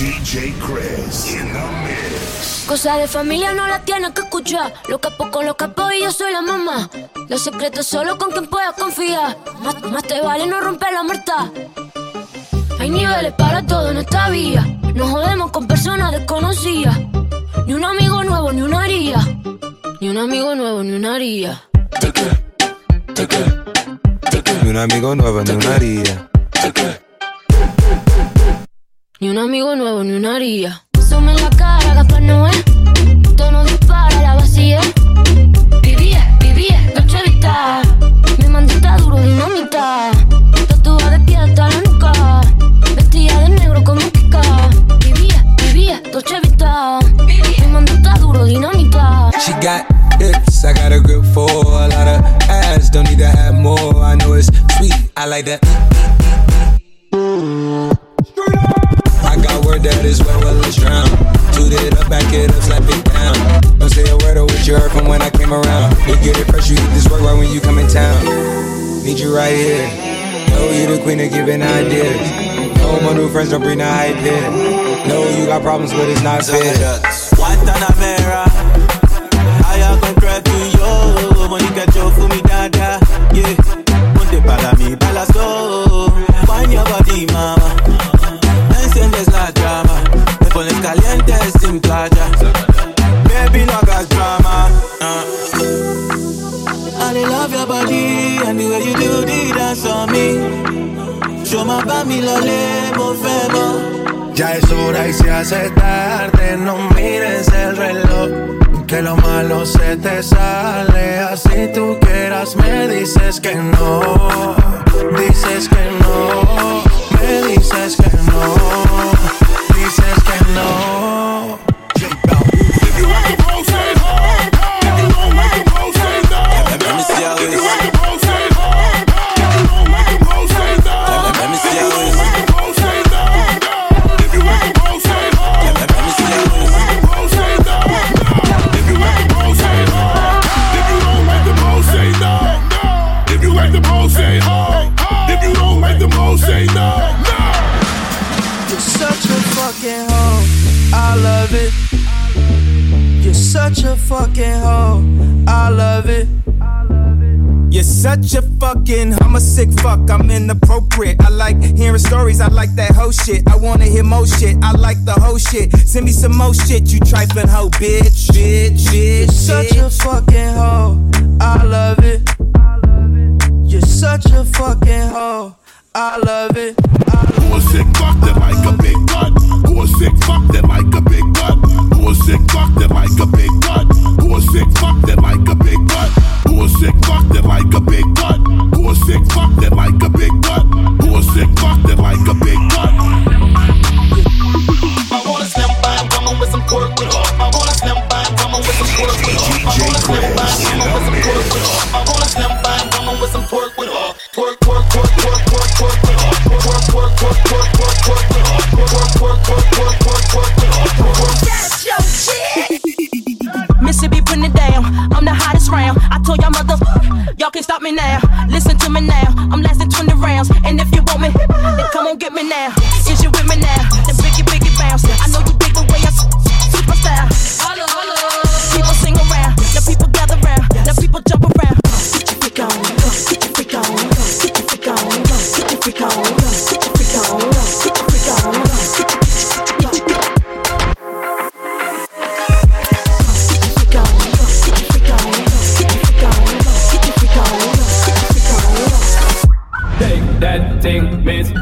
DJ Chris in the mix. Cosa de familia no la tienes que escuchar. Lo capo con los capos y yo soy la mamá. Los secretos solo con quien puedas confiar. Más, más te vale no romper la muerta. Hay niveles para todo en esta vía. No jodemos con personas desconocidas. Ni un amigo nuevo, ni una haría. Ni un amigo nuevo, ni una haría. Ni un amigo nuevo, ni una haría. Ni un amigo nuevo, ni una haría. Sume en la cara, Gaspar Noé. Tono dispara, la vacía. Vivía, vivía, noche vista. Mi mandita duro, dinamita. Tatuada de pie hasta la nuca. Vestida de negro como Kika. Vivía, vivía, noche vista. Mi mandita duro, dinamita. She got hips, I got a grip for a lot of ass. Don't need to have more. I know it's sweet, I like that. I got word that is wet, well, let's drown. Toot it up, back it up, slap it down. Don't say a word of what you heard from when I came around. You get it fresh, you get this work right when you come in town. Need you right here. Know you the queen of giving ideas. No my new friends don't bring the hype here. Know you got problems, but it's not fair. Guantanamera Haya concreto y yo Monica yo fumi dada Yeah Ponte para mí balazo Find your body mama Me pones caliente sin playa Baby no hagas drama uh. I love your body And the way you do the dance on me Show my bami lole mo fẹ́ mọ́ Ya es hora y se hace tarde, no mires el reloj. Que lo malo se te sale, así tú quieras me dices que no. Dices que no, me dices que no. friend, no fucking hoe. I love it. You're such a fucking, I'm a sick fuck, I'm inappropriate. I like hearing stories, I like that whole shit. I wanna hear more shit, I like the whole shit. Send me some more shit, you trifling hoe, bitch, bitch, bitch. You're such a fucking hoe. I love it. You're such a fucking hoe. I love it. Who sick fuck that like a big butt? Who sick fuck that like a big butt? Who sick fuck that like a big butt? Who sick fuck that like a big butt? Who sick fuck that like a big butt? Who sick fuck that like a big butt? Who sick fuck that like a big butt?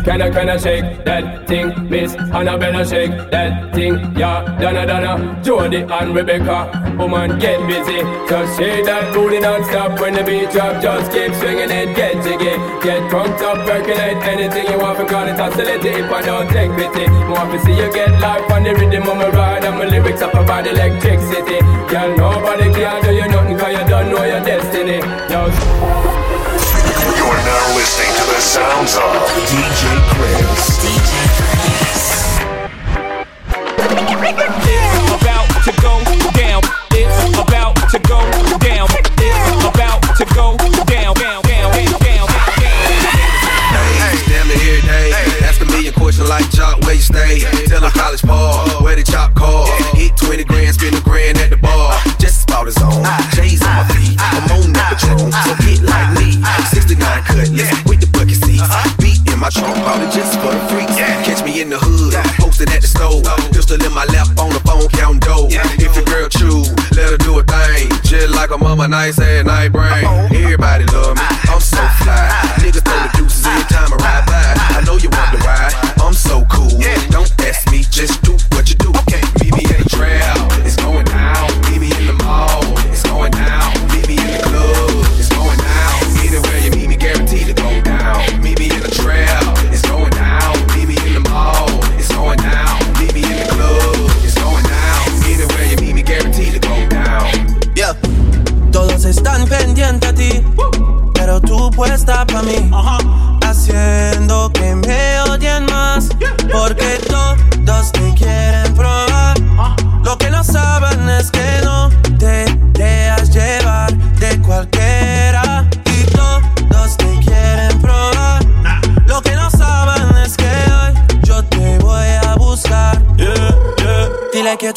Can I, can I shake that thing, miss? Annabella shake that thing, yeah. Donna, Donna, Jody and Rebecca. Woman, get busy. Just shake that booty non-stop when the beat drop. Just keep swinging it, get jiggy. Get drunk up, percolate anything you want. Call it oscillate if I don't take pity. Want to see you get life on the rhythm of my ride. And my lyrics up about electricity. Girl, nobody can do you nothing cause you don't know your destiny. Yo, You're now listening to the sounds of DJ Chris. It's about to go down. It's about to go down. It's about to go down. Down, down, down, down, down. Damn it every day. Ask a million questions like Jock, where you stay till I'm college ball. Where the chop Stove. Pistol in my lap on the phone, counting dough. If your girl true, let her do a thing. Just like a mama, nice and night brain.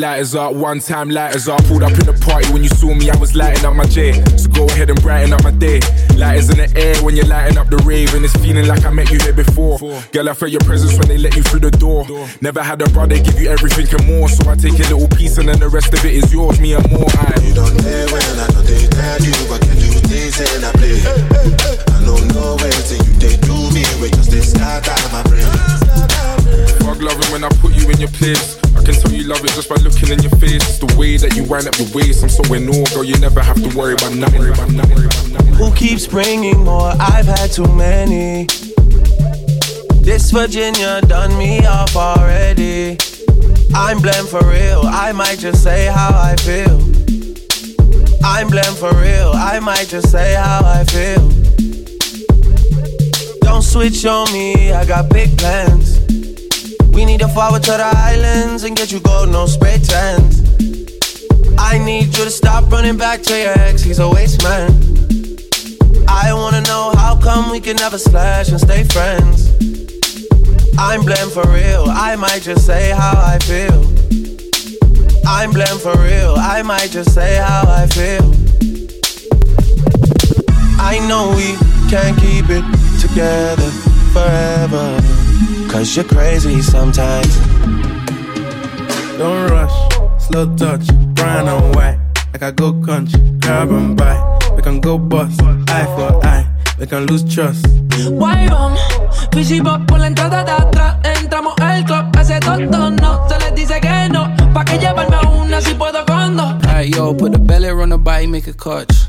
Lighters up, one time lighters up. Pulled up in the party when you saw me, I was lighting up my J. So go ahead and brighten up my day. Lighters in the air when you're lighting up the rave, and it's feeling like I met you here before. Girl, I felt your presence when they let you through the door. Never had a brother give you everything and more, so I take a little piece and then the rest of it is yours, me and more. I. You don't care when I know they tell you, but can do things and I play. I don't know where till you they do me, wait just they start out of my brain. Fuck loving when I put you in your place. Love it just by looking in your face. It's the way that you wind up your waist. I'm so in awe, girl. You never have to worry about nothing. Who keeps bringing more? I've had too many. This Virginia done me off already. I'm blamed for real. I might just say how I feel. I'm blamed for real. I might just say how I feel. Don't switch on me. I got big plans. We need to forward to the islands and get you gold, no spray tents. I need you to stop running back to your ex, he's a waste man. I wanna know how come we can never slash and stay friends. I'm blamed for real, I might just say how I feel. I'm blamed for real, I might just say how I feel. I know we can't keep it together forever. Cause you're crazy sometimes. Don't rush, slow touch, brown and white. Like I go country, grab and buy. We can go bust, eye for eye. We can lose trust. Why on? Fishy pop por la entrada de atrás. Entramos al club, hace tonto, no. Se les dice que no. Pa' que llevarme a una si puedo con dos. Alright, yo, put the belly on the body, make a clutch.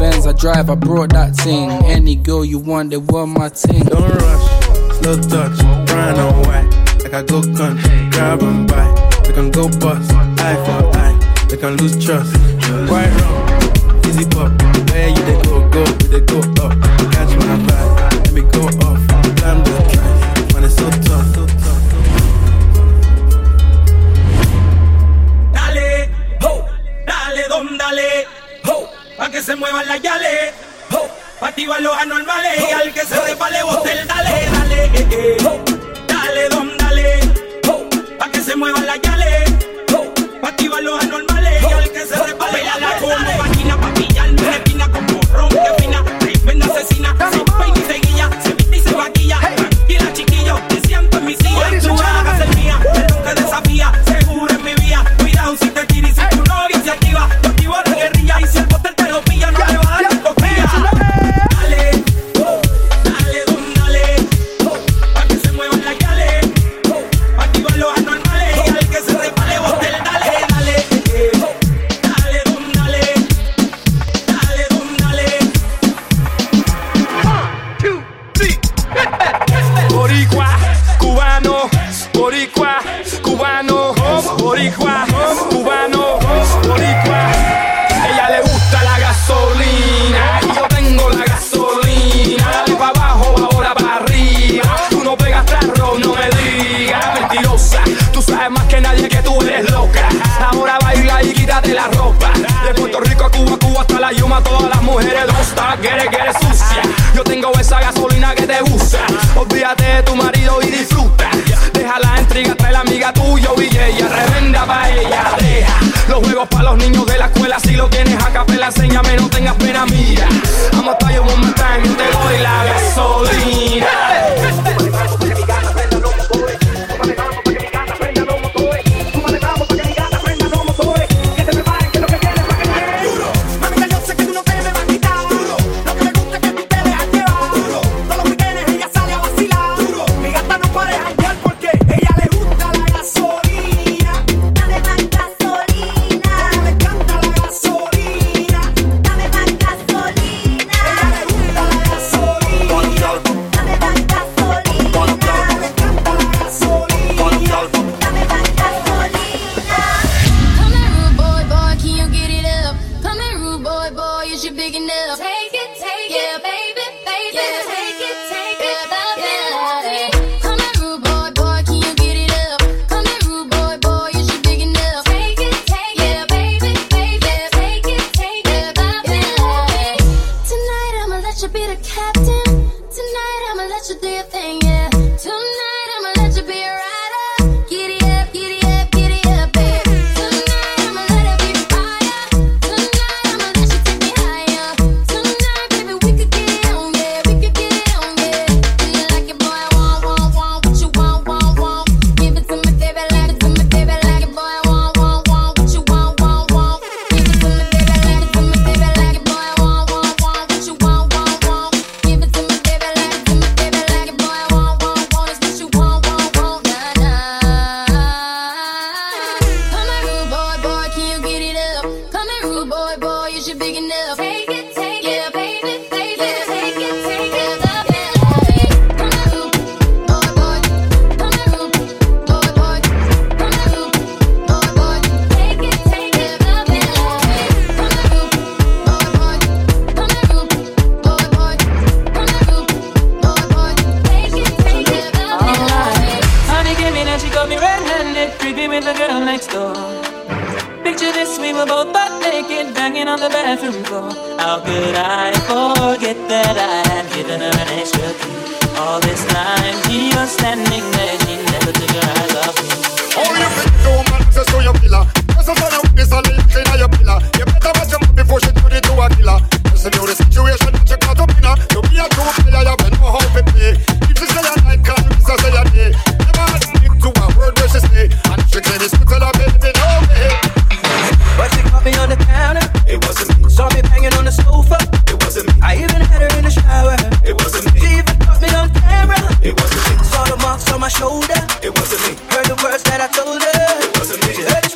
Benz I drive, I brought that thing. Any girl you want, they want my thing. Don't rush, slow touch, brown and white. Like I go country, grab and buy. We can go bust, eye for eye. We can lose trust. Quite wrong, easy pop. Where you they go, go, we they go up. Catch my vibe, let me go off. Blam the track, man, it's so tough. Que se muevan las yales, ho, pa' activar los anormales, y al que se repale bote el dale, dale, eh, eh, dale, dom, dale, pa' que se muevan las yales, pa' activar los anormales, y al que se repale la la como máquina Tú sabes más que nadie que tú eres loca. Ahora baila y quítate la ropa. De Puerto Rico a Cuba, Cuba hasta la Yuma, todas las mujeres stop, get it, get it sucia. Yo tengo esa gasolina que te gusta. Olvídate de tu marido y disfruta. Deja la intriga, trae la amiga tuya y ella, revenda pa' ella. Deja los juegos para los niños de la escuela. Si lo tienes a capela, enséñame, no tengas pena, mira. Vamos a yo one more time, yo te doy la gasolina. Wasn't me. Heard the words that I told her. Wasn't me. She heard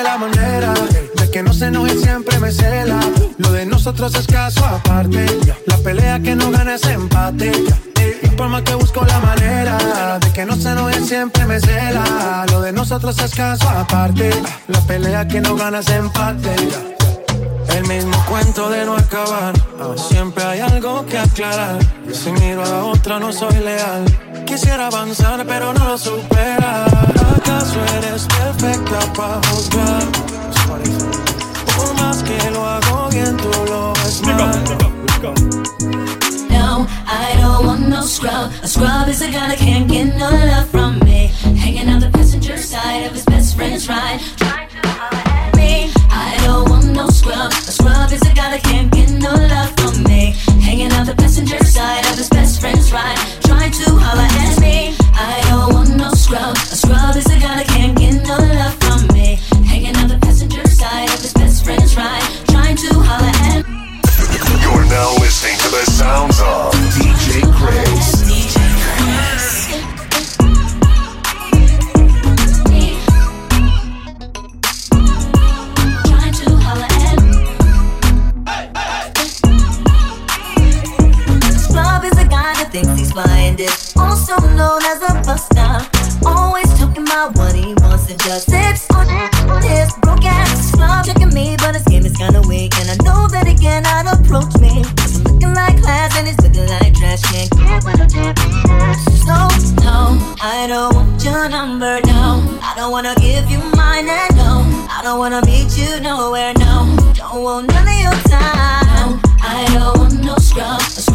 la manera de que no se enoje siempre me cela. Lo de nosotros es caso aparte. La pelea que no gana es empate. Y por más que busco la manera de que no se enoje siempre me cela. Lo de nosotros es caso aparte. La pelea que no gana es empate. El mismo cuento de no acabar. Ah, siempre hay algo que aclarar. Si miro a la otra, no soy leal. Quisiera avanzar, pero no lo superar. ¿Acaso eres perfecta para juzgar? Por más que lo hago bien, tú lo ves. No, I don't want no scrub. A scrub is a guy that can't get no love from me. Hanging out the passenger side of his best friend's ride. Trying to hide. I don't want no scrub. A scrub is a guy that can't get no love from me. Hanging on the passenger side of his best friend's ride, trying to holler at me. I don't want no scrub. A scrub is a guy that can't get no love from me. Hanging the passenger side of his best friend's ride, trying to at. You're now listening to the sounds of. thinks he's blinded. Also known as a buster, always talking about what he wants and just sips on his broke ass club. Checking me, but his game is kinda weak, and I know that he cannot approach me. Cause I'm looking like class and he's looking like trash. Can't get what I did. So no, I don't want your number. No, I don't wanna give you mine. And no, I don't wanna meet you nowhere. No, don't want none of your time. No, I don't want no scrub.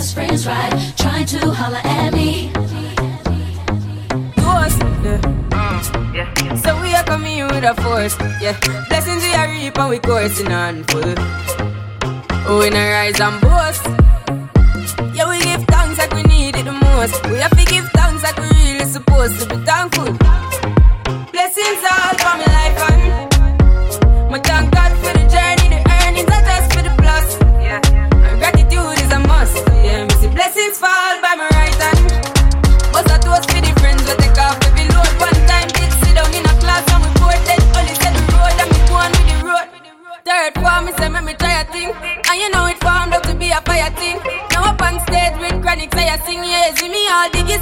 best friend's ride, trying to holler at me. Ghost, mm, yeah. So we are coming in with a force, yeah. Blessings we are reap and we coursing on full. Oh, in a rise and boast. Yeah, we give thanks like we need it the most. We have to give thanks like we really supposed to be thankful.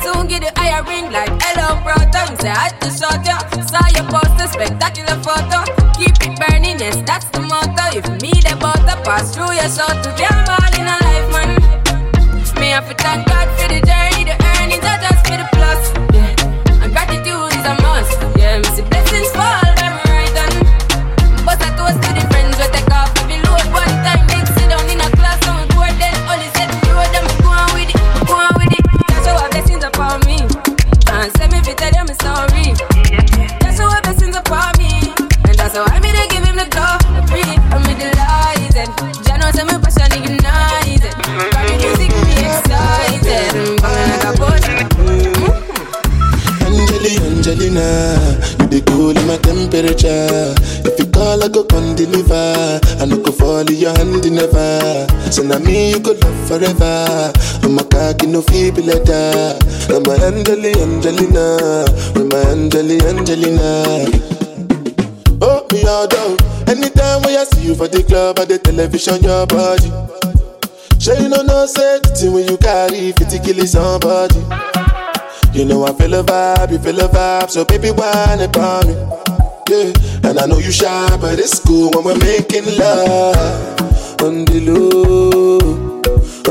Soon get the higher ring like hello, brother. Me say I to shot ya, saw your poster, spectacular photo. Keep it burning, yes, that's the motto. If me the butter pass through your soul to get now me you go love forever. I'm a cocky no feeble letter. I'm a Angeli, Angelina, with my Angeli, Angelina. Oh, me all down. Anytime when I see you for the club or the television, your body. Sure you know no say the thing when you carry 50 kill somebody. You know I feel a vibe, you feel a vibe, so baby whine about me. Yeah, and I know you shy, but it's cool when we're making love on the low,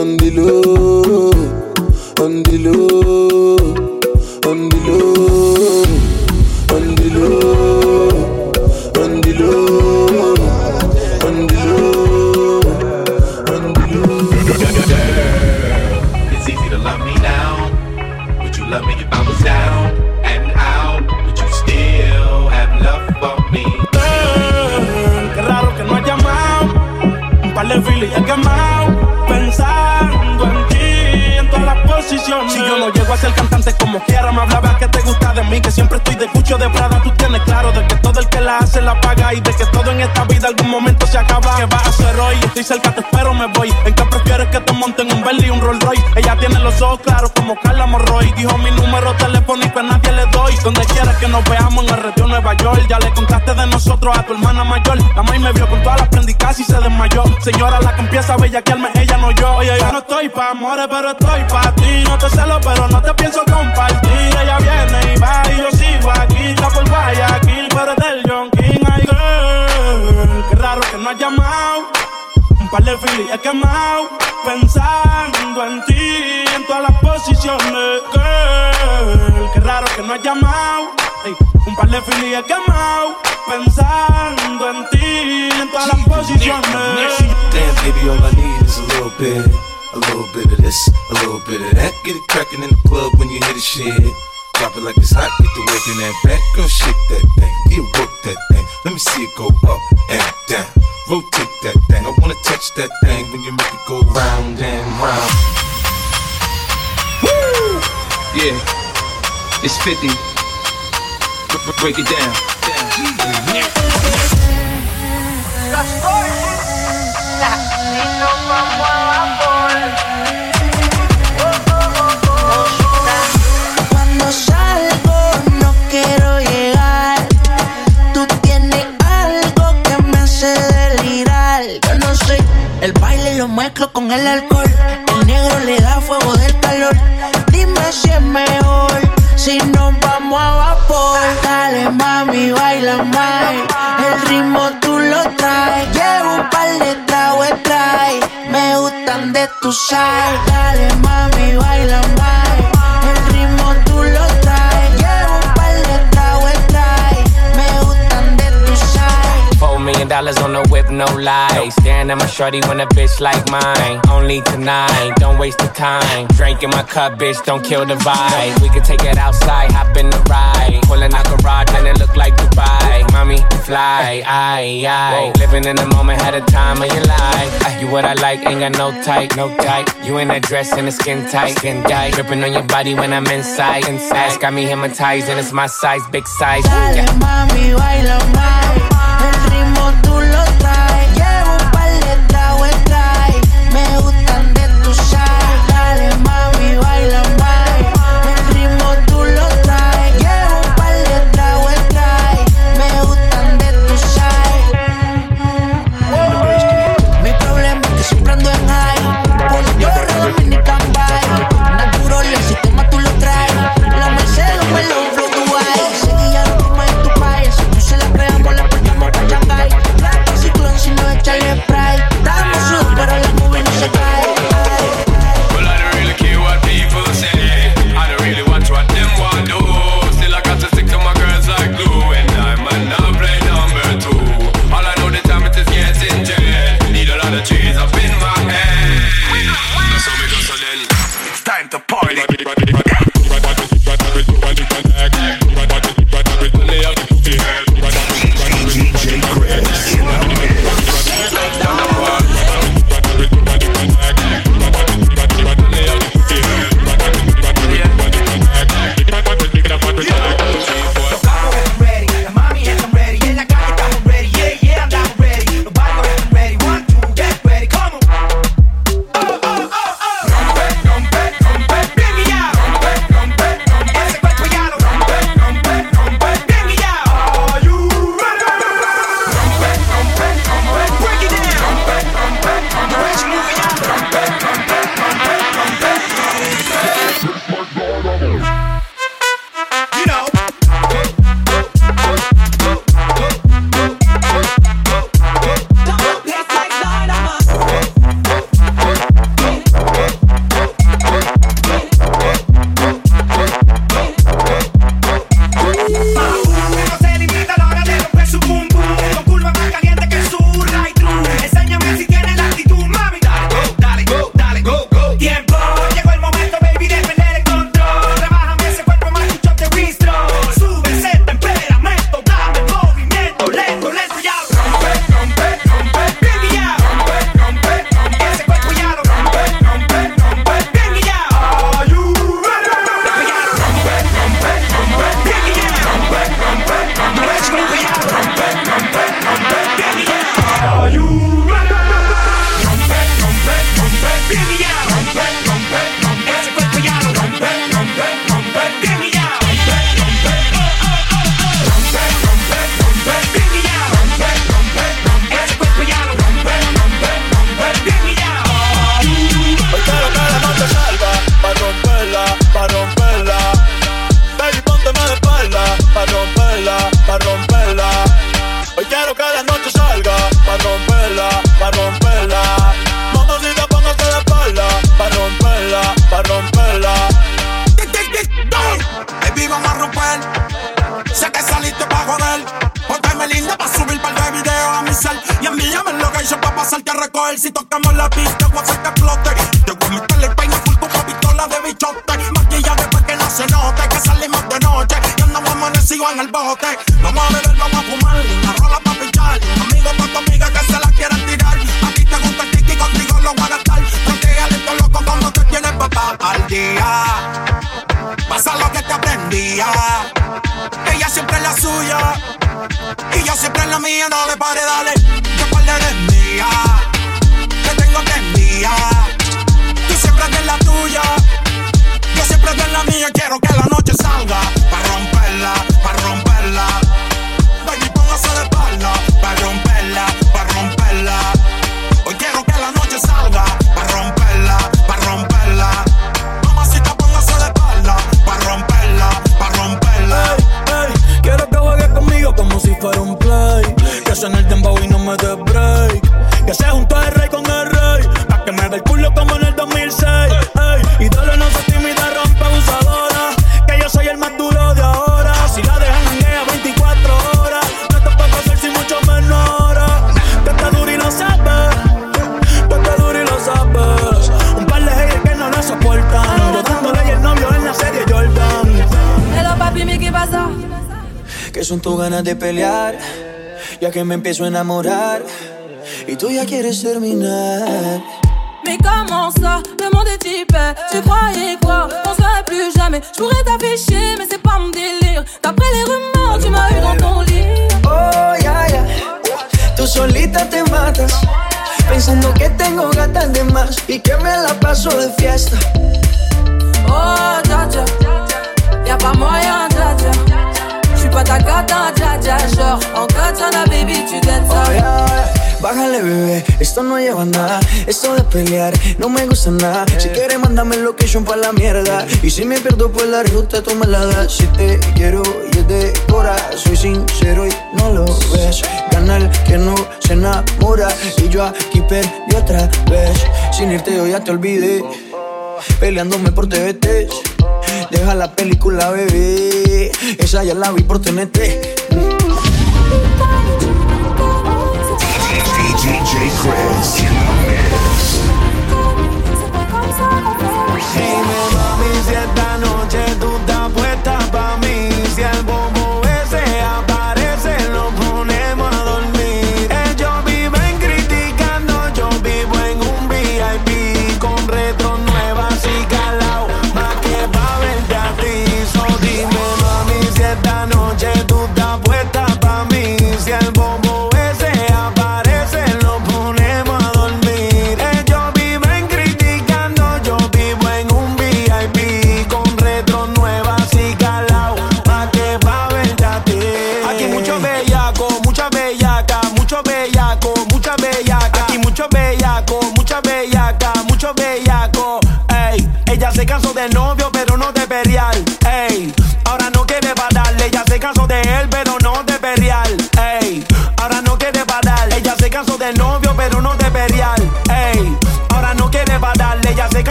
on the low, on the low. It's easy to love me now. Would you love me A ser cantante como quiera, me hablaba que te gusta de mí. Que siempre estoy de cucho de Prada. Tú tienes claro de que todo el que la hace la paga. Y de que todo en esta vida algún momento se acaba. ¿Qué vas a hacer hoy? Estoy cerca, te espero, me voy. ¿En qué prefieres que te monten un Bentley y un Rolls Royce? Ella tiene los ojos claros como Carla Morroy. Dijo mi número telefónico a nadie le doy. Donde quieras que nos veamos en el retiro Nueva York. Ya le contaste de nosotros a tu hermana mayor. La maíz me vio con todas las prendicas y se desmayó. Señora, la que empieza a bellaquearme, ella no yo. Oye, yo no estoy pa' amores, pero estoy pa' ti. No te celo, pero no te pienso compartir. Ella viene y va y yo sigo aquí. Está por Guayaquil, pero es del John King. Ay, girl, qué raro que no has llamado. Un par de filis he quemado. Pensando en ti, en todas las posiciones. Girl, qué raro que no has llamado. Ey, un par de filis he quemado. Pensando en ti, en todas las posiciones. Damn, baby, all I need is a little bit. A little bit of this, a little bit of that. Get it crackin' in the club when you hear the shit. Drop it like it's hot, get the work in that back. Girl, shake that thing, yeah, work that thing. Let me see it go up and down. Rotate that thing. I wanna touch that thing when you make it go round and round. Woo! Yeah, it's 50. B- b- break it down. el. no lies. Staring at my shorty when a bitch like mine. Only tonight, don't waste the time. Drinking my cup, bitch, don't kill the vibe. We could take it outside, hop in the ride. Pulling out garage and it look like Dubai. Mommy, fly, I, I, Living in the moment, had a time of your life. Ah, you what I like, ain't got no type, no type. You in a dress and the skin tight, skin tight. Dripping on your body when I'm inside, inside. Got me hypnotized and it's my size, big size. Yeah. Dale, mami, baila, El ritmo tú lo traes. Ganas de pelear, ya que me empiezo a enamorar y tú ya quieres terminar. Mais comment ça, le monde est hyper Tu croyais quoi, on serait plus jamais Je pourrais t'afficher, mais c'est pas mon délire D'après les rumeurs, tu m'as eu dans ton lit Oh, ya, ya. Tú solita te matas, pensando que tengo gatas de más y que me la paso de fiesta. Oh, dja dja Y'a pas moyen, dja J'suis pas ta dja dja Genre, en katana, baby, tu Oh, ya. Bájale, bebé, esto no lleva a nada. Esto de pelear no me gusta nada. Si quieres, mándame location pa' la mierda. Y si me pierdo por la ruta, tú me la das. Si te quiero y es de cora, soy sincero y no lo ves. Gana el que no se enamora. Y yo aquí perdí otra vez. Sin irte, yo ya te olvidé. Peleándome por TVT. Deja la película, bebé. Esa ya la vi por mix.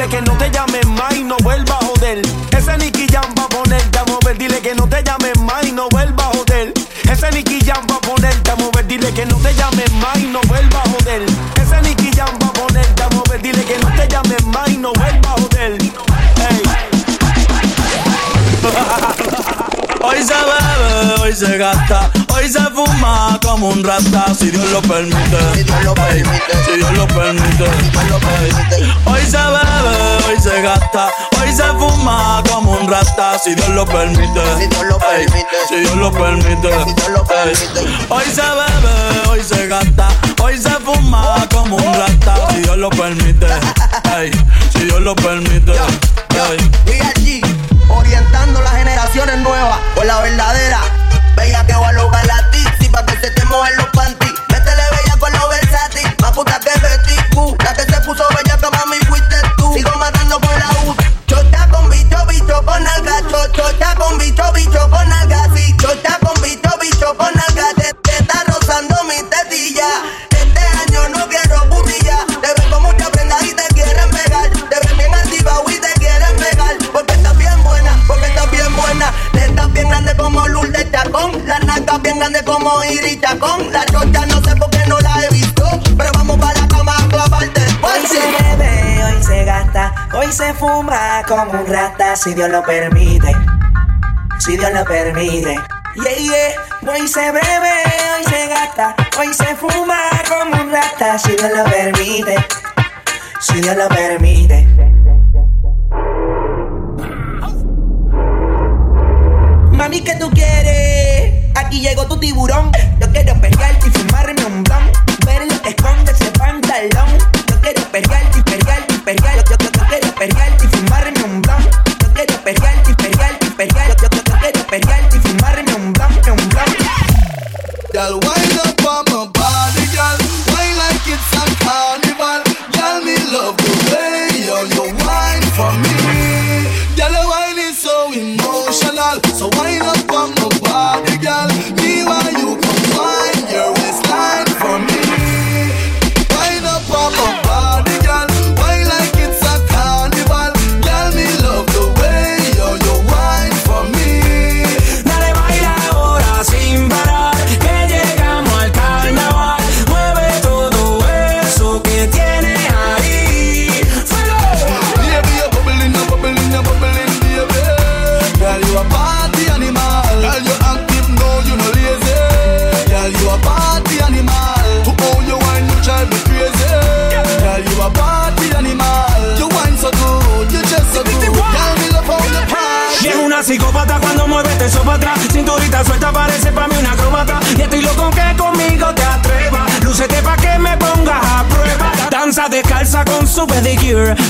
Dile que no te llames más y no vuelva a joder. Ese Nicky Jam va a ponerte a mover. Dile que no te llames más y no vuelva a joder. Ese Nicky Jam va a ponerte a mover. Dile que no te llames más y no vuelva a joder. Ese Nicky Jam va a ponerte a mover. Dile que no te llames más y no vuelva a joder. Hoy se bebe, hoy se gasta, hoy se fuma como un rata, si Dios lo permite. Si Dios lo permite. Si Dios lo permite. Hoy se bebe, hoy se gasta, hoy se fuma como un rata, si Dios lo permite. Si Dios lo permite. Si Dios lo permite. Hoy se bebe, hoy se gasta, hoy se fuma como un rata, si Dios lo permite. Si Dios lo permite. Orientando las generaciones nuevas por la verdadera. A lograr la tizi pa' que se te mojen los panties. Métele bella con los versátil, más puta que Betty Boo. La que se puso bella que mami fuiste tú. Sigo matando con la U. Chota con bicho, bicho con alga. Cho- Chota con bicho, bicho como Chacón. La chocha no sé por qué no la he visto. Pero vamos para la cama a clavarte. Hoy se bebe, hoy se gasta, hoy se fuma como un rata, si Dios lo permite. Si Dios lo permite. Yeah, yeah. Hoy se bebe, hoy se gasta, hoy se fuma como un rata, si Dios lo permite. Si Dios lo permite. Mami, ¿qué tú quieres? Aquí llegó tu tiburón. Yo quiero pelearte y fumarme un blon. Ver lo que esconde ese pantalón. Yo quiero pelearte y pelearte y pelearte. Yo, yo, yo quiero pelearte y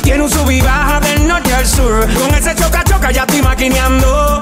Tiene un sub y baja del norte al sur. Con ese choca choca ya estoy maquineando.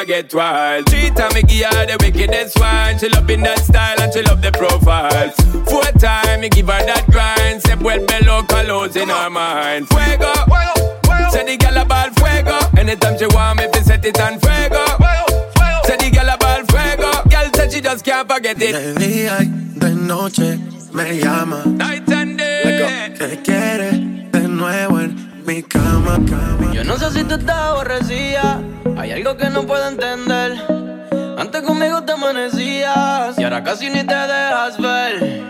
a get wild. Cheetah, me give her the wickedest wine. She love in that style and she love the profile. Four time, me give her that grind. Step well below colors in her mind. Fuego, fuego, fuego. Say the gal about fuego. Anytime she want me, fi set it on fuego. fuego, fuego. Say the gal about fuego. Girl said she just can't forget it. De día y de noche me llama. Night and oh, day. ¿Qué quiere de nuevo en mi cama, cama? Yo no sé si tú estás aborrecías Hay algo que no puedo entender. Antes conmigo te amanecías y ahora casi ni te dejas ver.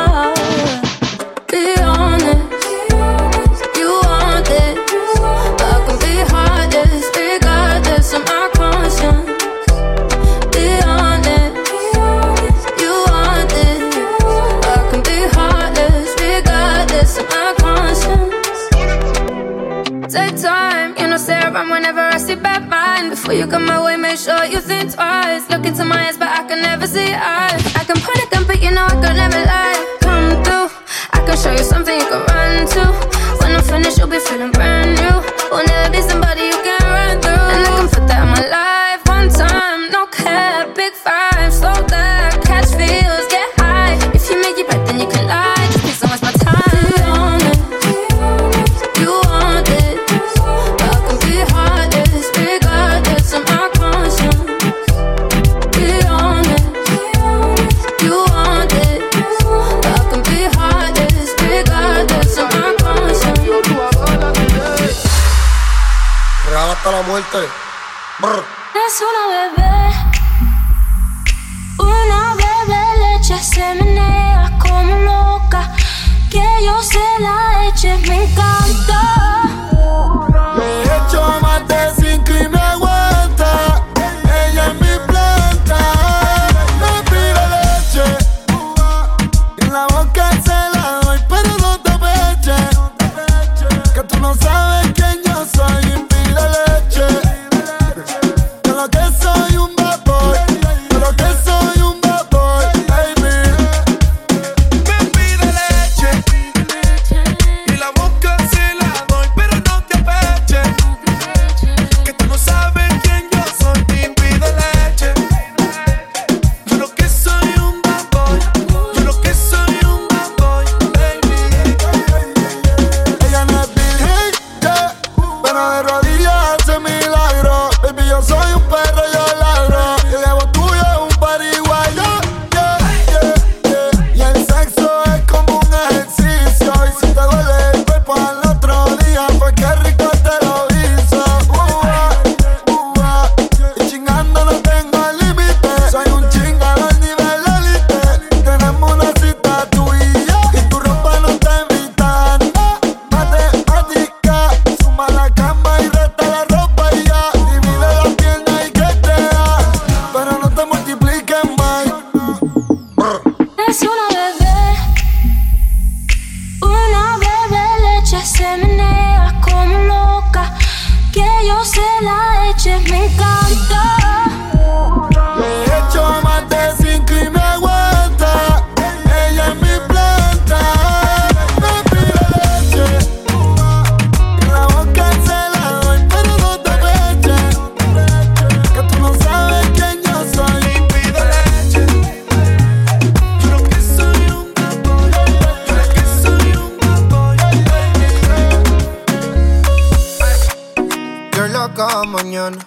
Mañana.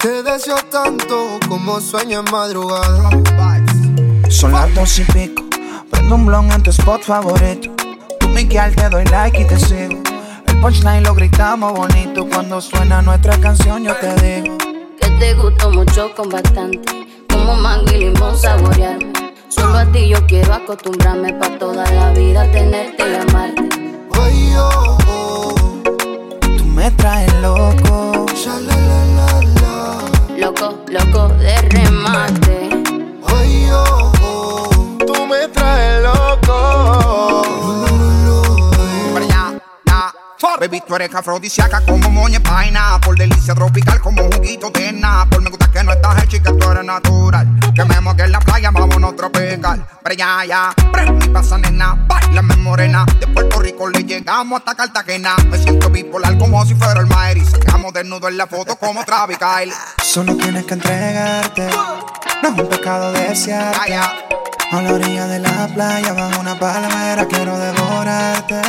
Te deseo tanto como sueño en madrugada. Son las dos y pico. Prendo un blon en tu spot favorito. Tú, Miguel, te doy like y te sigo. El punchline lo gritamos bonito. Cuando suena nuestra canción, yo te digo. Que te gustó mucho con bastante. Como mango y limón saborearme. Solo a ti yo quiero acostumbrarme pa' toda la vida tenerte y amarte. Oh, oh. Me traes loco. Loco, loco de remate. Ay, oh, oh. Tú me traes Baby, tú eres afrodisíaca como moña paina. Por delicia tropical como juguito de Por me gusta que no estás hecha y que tú eres natural. Que me moque en la playa, vámonos tropical. Pero ya, ya, pre, mi pasa nena. Bailame morena. De Puerto Rico le llegamos hasta Cartagena. Me siento bipolar como si fuera el Mayri. Sacamos desnudo en la foto como Travis Kyle. Solo tienes que entregarte. No es un pecado desearte. A la orilla de la playa, bajo una palmera, quiero devorarte.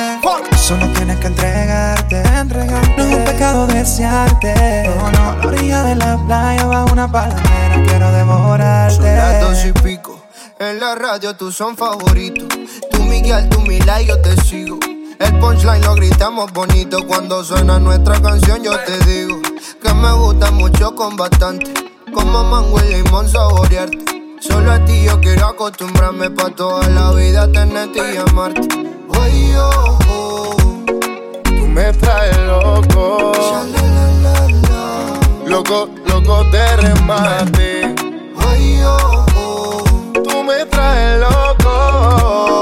Solo tienes que entregarte, entregarte. No es un pecado desearte. A la orilla de la playa, bajo una palmera, quiero devorarte. Son las dos y pico. En la radio tú son favoritos. Tú Miguel, tú Mila y yo te sigo. El punchline lo gritamos bonito. Cuando suena nuestra canción, yo te digo que me gusta mucho con bastante. Como mango y limón saborearte. Solo a ti yo quiero acostumbrarme pa' toda la vida tenerte y amarte. Ay, oh, oh. Tú me traes loco. Loco, loco de remate. Ay, oh, oh. Tú me traes loco.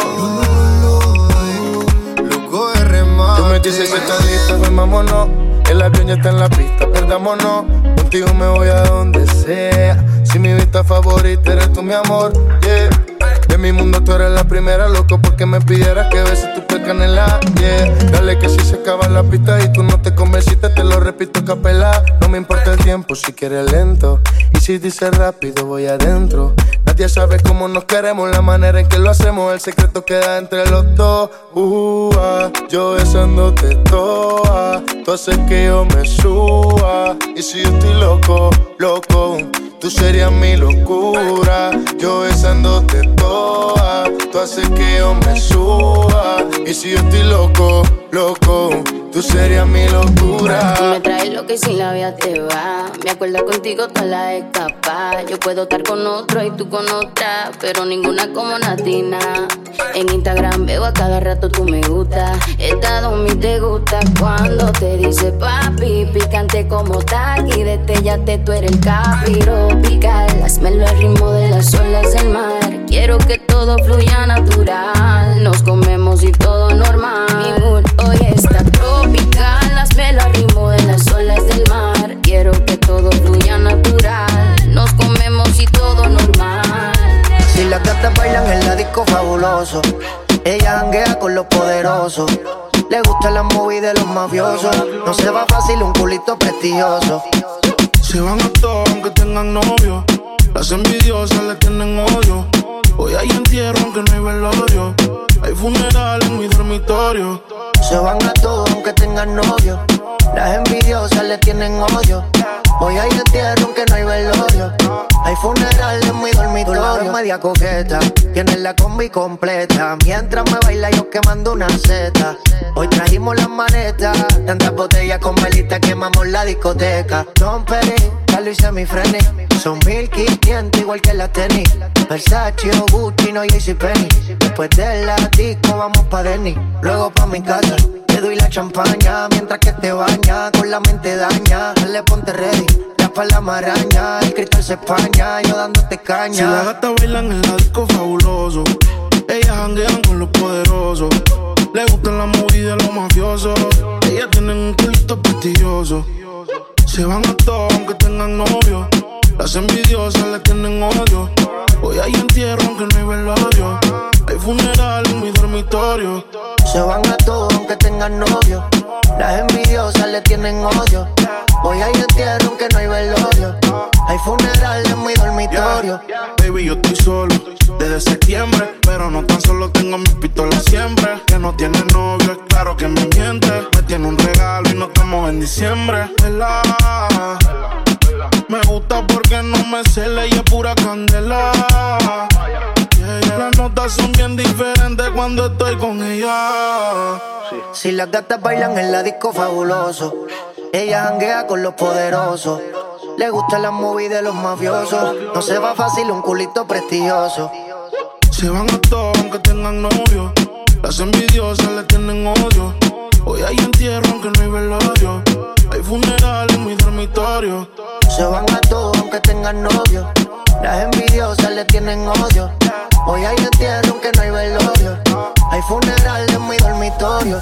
Loco de remate. Tú me dices que estás lista, pues. El El avión ya está en la pista, perdámonos. Contigo me voy a donde sea. Si mi vista favorita eres tú, mi amor, yeah. De mi mundo tú eres la primera, loco, porque me pidieras que beses tu piel canela, yeah. Dale que si se acaba la pista y tú no te convenciste, te lo repito capela. No me importa el tiempo si quieres lento. Y si dices rápido, voy adentro. Nadie sabe cómo nos queremos, la manera en que lo hacemos, el secreto queda entre los dos. Uh, ah, yo besándote toa, tú haces que yo me suba. Y si yo estoy loco, loco, tú serías mi locura. Yo besándote toa, tú haces que yo me suba. Y si yo estoy loco, loco, tú serías mi locura. Me traes lo que sin la vida te va. Me acuerdo contigo toda la escapa. Yo puedo estar con otro y tú con otra, pero ninguna como Natina. En Instagram veo a cada rato tú me gusta. Estado mi te gusta cuando te dice papi, picante como taqui. Detellate, tú eres el capiro picar. Hazmelo al ritmo de las olas del mar. Quiero que todo fluya natural. Nos comemos y todo fabuloso, ella janguea con los poderosos. Le gustan las movies de los mafiosos. No se va fácil un culito prestigioso. Se van a todos aunque tengan novio. Las envidiosas le tienen odio. Hoy hay entierro aunque no hay velorio. Hay funeral en mi dormitorio. Se van a todos aunque tengan novio. Las envidiosas le tienen odio. Hoy hay entierro aunque no hay velorio. Hay funeral en mi dormitorio. media coqueta, tiene la combi completa. Mientras me baila yo quemando una seta. Hoy trajimos las manetas, tantas botellas con velita quemamos la discoteca. Don Perry, Carlos y semifreni. Son 1500 igual que la tenis. Versace o Gucci, no Penny. Después de la vamos pa' Denny. Luego pa' mi casa. Te doy la champaña mientras que te Con la mente daña. Dale, ponte ready. La espalda maraña. El cristal se españa. Yo dándote caña. Si las gatas bailan en la disco fabuloso. Ellas janguean con los poderosos. Le gustan las movidas de los mafiosos. Ellas tienen un culto prestigioso. Se van a todos aunque tengan novio. Las envidiosas le tienen odio. Hoy hay entierro aunque no hay velorio. Hay funeral en mi dormitorio. Se van a todos aunque tengan novio. Las envidiosas le tienen odio. Hoy hay entierro aunque no hay velorio. Hay funeral en mi dormitorio. Baby, yo estoy solo desde septiembre. Pero no tan solo tengo mis pistolas siempre. Que no tiene novio, es claro que me miente. Me tiene un regalo y no estamos en diciembre. Vela. Me gusta porque no me cela y es pura candela. Yeah. Las notas son bien diferentes cuando estoy con ella. Si las gatas bailan en la disco fabuloso. Ella janguea con los poderosos. Le gustan las movies de los mafiosos. No se va fácil un culito prestigioso. Se van a todos aunque tengan novio. Las envidiosas le tienen odio. Hoy hay entierro aunque no hay velorio. Hay funeral en mi dormitorio. Se van a todos aunque tengan novio. Las envidiosas le tienen odio. Hoy hay entierro aunque no hay velorio. Hay funeral en mi dormitorio.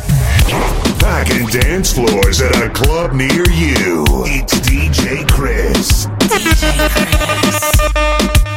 Back in dance floors at a club near you. It's DJ Chris. DJ Chris.